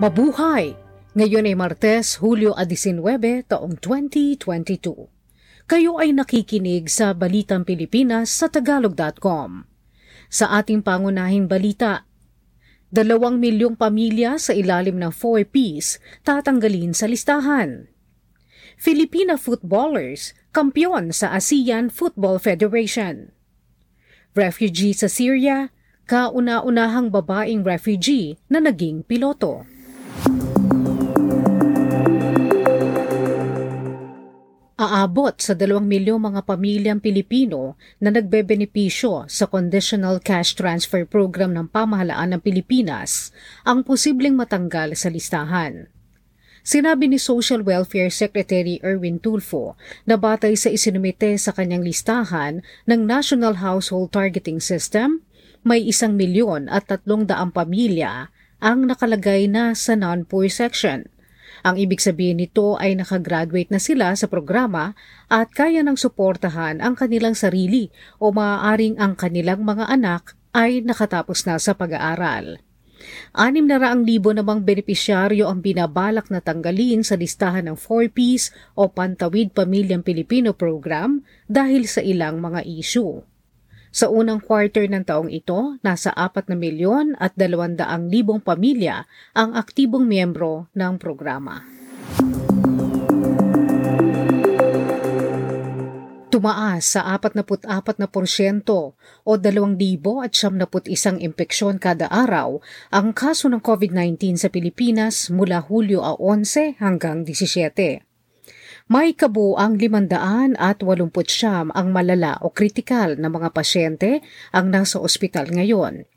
Mabuhay! Ngayon ay Martes, Hulyo 19, taong 2022. Kayo ay nakikinig sa Balitang Pilipinas sa Tagalog.com. Sa ating pangunahing balita, dalawang milyong pamilya sa ilalim ng 4Ps tatanggalin sa listahan. Filipina footballers, kampyon sa ASEAN Football Federation. Refugee sa Syria, kauna-unahang babaeng refugee na naging piloto. Aabot sa 2 milyong mga pamilyang Pilipino na nagbebenepisyo sa Conditional Cash Transfer Program ng pamahalaan ng Pilipinas ang posibleng matanggal sa listahan. Sinabi ni Social Welfare Secretary Erwin Tulfo na batay sa isinumite sa kanyang listahan ng National Household Targeting System, may isang milyon at tatlong daang pamilya ang nakalagay na sa non-poor section – ang ibig sabihin nito ay nakagraduate na sila sa programa at kaya nang suportahan ang kanilang sarili o maaaring ang kanilang mga anak ay nakatapos na sa pag-aaral. Anim na raang libo namang benepisyaryo ang binabalak na tanggalin sa listahan ng 4Ps o Pantawid Pamilyang Pilipino Program dahil sa ilang mga issue. Sa unang quarter ng taong ito, nasa 4 na milyon at 200 libong pamilya ang aktibong miyembro ng programa. Tumaas sa 44% o 2,071 impeksyon kada araw ang kaso ng COVID-19 sa Pilipinas mula Hulyo 11 hanggang 17. May kabuang 500 at 80 siyam ang malala o kritikal na mga pasyente ang nasa ospital ngayon.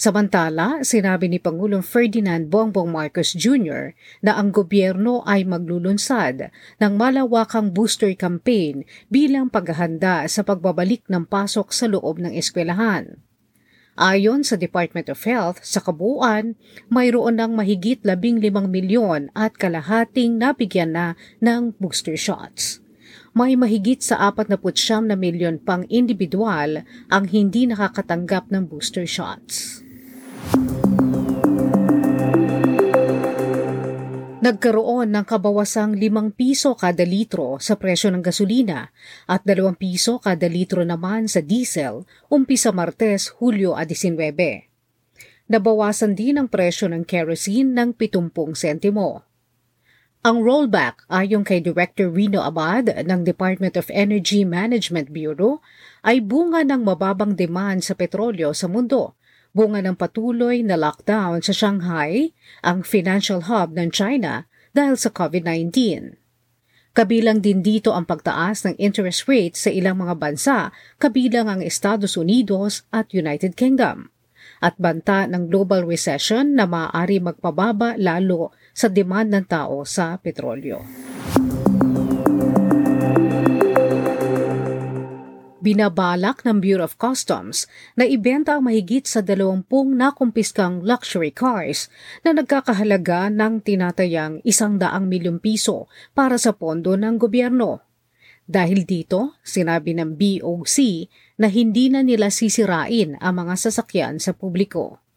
Samantala, sinabi ni Pangulong Ferdinand Bongbong Marcos Jr. na ang gobyerno ay maglulunsad ng malawakang booster campaign bilang paghahanda sa pagbabalik ng pasok sa loob ng eskwelahan. Ayon sa Department of Health, sa kabuuan, mayroon ng mahigit 15 milyon at kalahating nabigyan na ng booster shots. May mahigit sa 49 na milyon pang individual ang hindi nakakatanggap ng booster shots. Nagkaroon ng kabawasang 5 piso kada litro sa presyo ng gasolina at 2 piso kada litro naman sa diesel umpisa Martes, Hulyo 19. Nabawasan din ang presyo ng kerosene ng 70 sentimo. Ang rollback ayon kay Director Rino Abad ng Department of Energy Management Bureau ay bunga ng mababang demand sa petrolyo sa mundo bunga ng patuloy na lockdown sa Shanghai, ang financial hub ng China dahil sa COVID-19. Kabilang din dito ang pagtaas ng interest rate sa ilang mga bansa, kabilang ang Estados Unidos at United Kingdom. At banta ng global recession na maaari magpababa lalo sa demand ng tao sa petrolyo. Binabalak ng Bureau of Customs na ibenta ang mahigit sa 20 nakumpiskang luxury cars na nagkakahalaga ng tinatayang isang daang milyong piso para sa pondo ng gobyerno. Dahil dito, sinabi ng BOC na hindi na nila sisirain ang mga sasakyan sa publiko.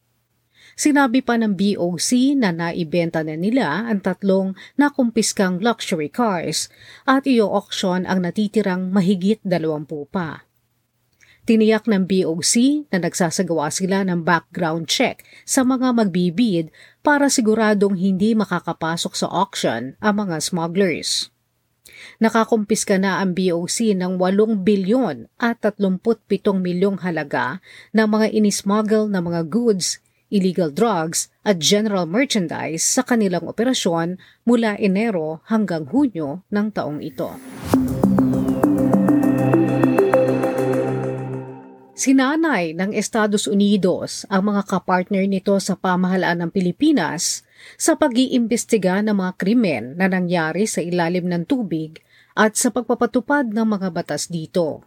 Sinabi pa ng BOC na naibenta na nila ang tatlong nakumpiskang luxury cars at i-auction ang natitirang mahigit 20 pa. Tiniyak ng BOC na nagsasagawa sila ng background check sa mga magbibid para siguradong hindi makakapasok sa auction ang mga smugglers. Nakakumpiska na ang BOC ng 8 bilyon at 37 milyong halaga ng mga inismuggle na mga goods illegal drugs at general merchandise sa kanilang operasyon mula Enero hanggang Hunyo ng taong ito. Sinanay ng Estados Unidos ang mga kapartner nito sa pamahalaan ng Pilipinas sa pag-iimbestiga ng mga krimen na nangyari sa ilalim ng tubig at sa pagpapatupad ng mga batas dito.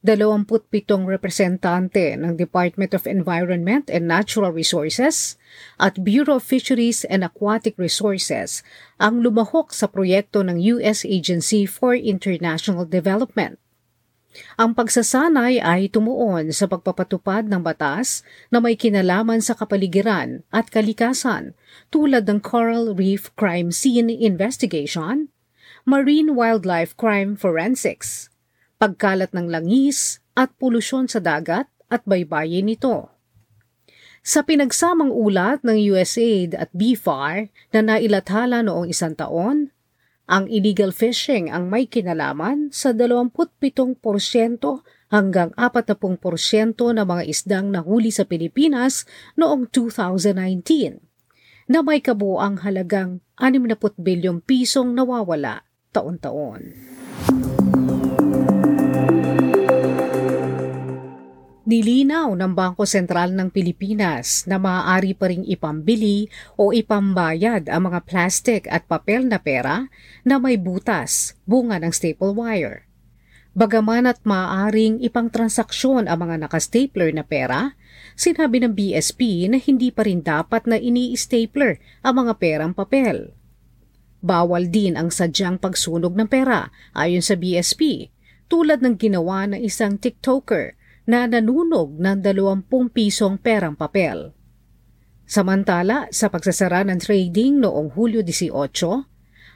27 representante ng Department of Environment and Natural Resources at Bureau of Fisheries and Aquatic Resources ang lumahok sa proyekto ng U.S. Agency for International Development. Ang pagsasanay ay tumuon sa pagpapatupad ng batas na may kinalaman sa kapaligiran at kalikasan tulad ng Coral Reef Crime Scene Investigation, Marine Wildlife Crime Forensics, pagkalat ng langis at polusyon sa dagat at baybayin nito. Sa pinagsamang ulat ng USAID at BFAR na nailathala noong isang taon, ang illegal fishing ang may kinalaman sa 27% hanggang 40% ng mga isdang nahuli sa Pilipinas noong 2019 na may kabuang halagang 60 bilyong pisong nawawala taon-taon. Nilinaw ng Bangko Sentral ng Pilipinas na maaari pa ring ipambili o ipambayad ang mga plastic at papel na pera na may butas, bunga ng staple wire. Bagaman at maaaring ipang transaksyon ang mga nakastapler na pera, sinabi ng BSP na hindi pa rin dapat na ini-stapler ang mga perang papel. Bawal din ang sadyang pagsunog ng pera ayon sa BSP, tulad ng ginawa ng isang TikToker na nanunog ng 20 pisong perang papel. Samantala, sa pagsasara ng trading noong Hulyo 18,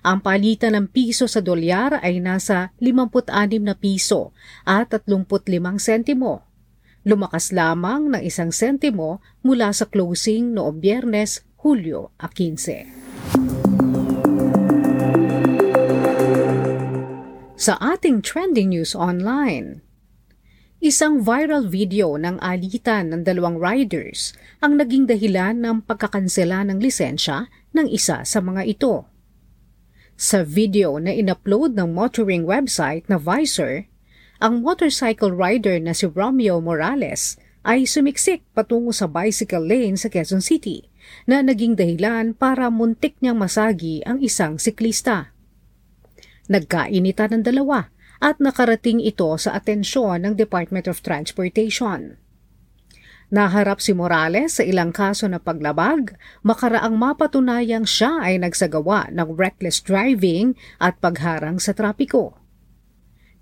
ang palitan ng piso sa dolyar ay nasa 56 na piso at 35 sentimo. Lumakas lamang ng isang sentimo mula sa closing noong biyernes, Hulyo 15. Sa ating trending news online, Isang viral video ng alitan ng dalawang riders ang naging dahilan ng pagkakansela ng lisensya ng isa sa mga ito. Sa video na inupload ng motoring website na Visor, ang motorcycle rider na si Romeo Morales ay sumiksik patungo sa bicycle lane sa Quezon City na naging dahilan para muntik niyang masagi ang isang siklista. Nagkainitan ng dalawa at nakarating ito sa atensyon ng Department of Transportation. Naharap si Morales sa ilang kaso na paglabag, makaraang mapatunayang siya ay nagsagawa ng reckless driving at pagharang sa trapiko.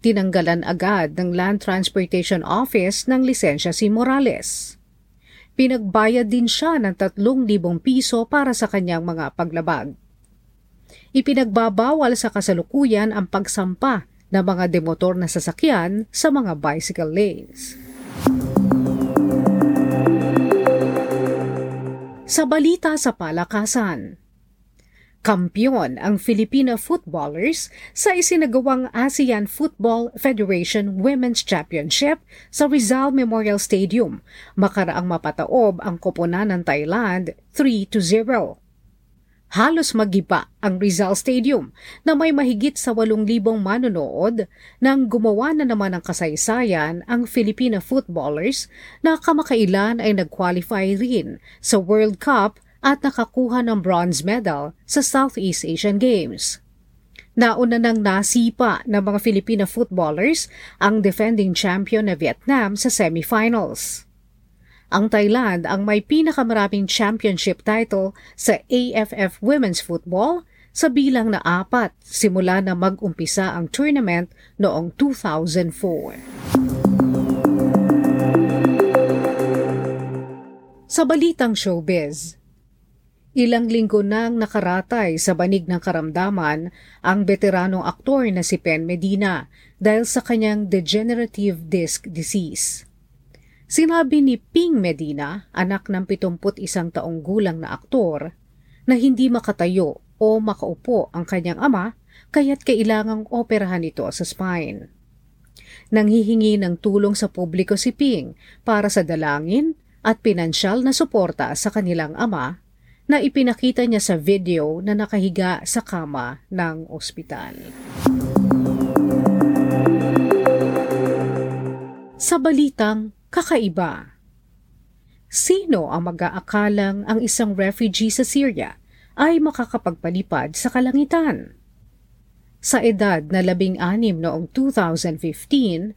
Tinanggalan agad ng Land Transportation Office ng lisensya si Morales. Pinagbayad din siya ng 3,000 piso para sa kanyang mga paglabag. Ipinagbabawal sa kasalukuyan ang pagsampa na mga demotor na sasakyan sa mga bicycle lanes. Sa balita sa palakasan, Kampiyon ang Filipino footballers sa isinagawang ASEAN Football Federation Women's Championship sa Rizal Memorial Stadium. Makaraang mapataob ang koponan ng Thailand 3-0 halos magiba ang Rizal Stadium na may mahigit sa 8,000 manonood nang gumawa na naman ng kasaysayan ang Filipino footballers na kamakailan ay nag-qualify rin sa World Cup at nakakuha ng bronze medal sa Southeast Asian Games. Nauna nang nasipa ng mga Filipino footballers ang defending champion na Vietnam sa semifinals. Ang Thailand ang may pinakamaraming championship title sa AFF Women's Football sa bilang na apat simula na mag-umpisa ang tournament noong 2004. Sa balitang showbiz, Ilang linggo nang nakaratay sa banig ng karamdaman ang veteranong aktor na si Pen Medina dahil sa kanyang degenerative disc disease. Sinabi ni Ping Medina, anak ng 71 taong gulang na aktor, na hindi makatayo o makaupo ang kanyang ama kaya't kailangang operahan ito sa spine. Nanghihingi ng tulong sa publiko si Ping para sa dalangin at pinansyal na suporta sa kanilang ama na ipinakita niya sa video na nakahiga sa kama ng ospital. Sa balitang kakaiba. Sino ang mag-aakalang ang isang refugee sa Syria ay makakapagpalipad sa kalangitan? Sa edad na labing anim noong 2015,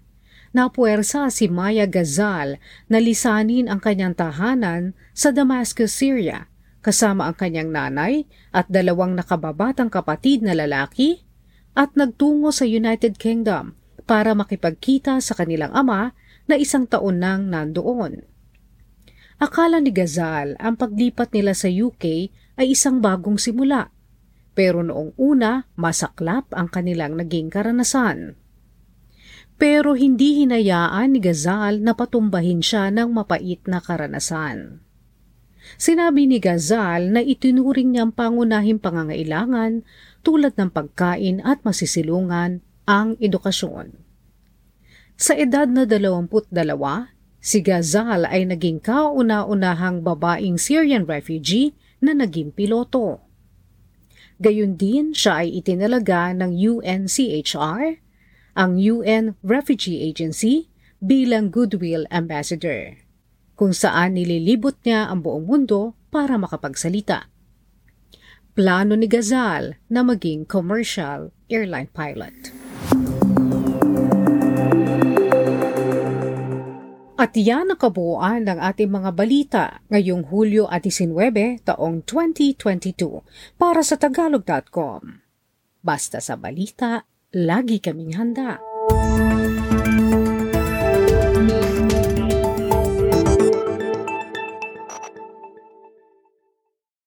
napuwersa si Maya Gazal na lisanin ang kanyang tahanan sa Damascus, Syria, kasama ang kanyang nanay at dalawang nakababatang kapatid na lalaki at nagtungo sa United Kingdom para makipagkita sa kanilang ama na isang taon nang nandoon. Akala ni Gazal ang paglipat nila sa UK ay isang bagong simula. Pero noong una, masaklap ang kanilang naging karanasan. Pero hindi hinayaan ni Gazal na patumbahin siya ng mapait na karanasan. Sinabi ni Gazal na itinuring niyang pangunahing pangangailangan tulad ng pagkain at masisilungan ang edukasyon. Sa edad na 22, si Gazal ay naging kauna-unahang babaeng Syrian refugee na naging piloto. Gayun din siya ay itinalaga ng UNCHR, ang UN Refugee Agency, bilang Goodwill Ambassador, kung saan nililibot niya ang buong mundo para makapagsalita. Plano ni Gazal na maging commercial airline pilot. At yan ang kabuuan ng ating mga balita ngayong Hulyo at 19 taong 2022 para sa Tagalog.com. Basta sa balita, lagi kaming handa.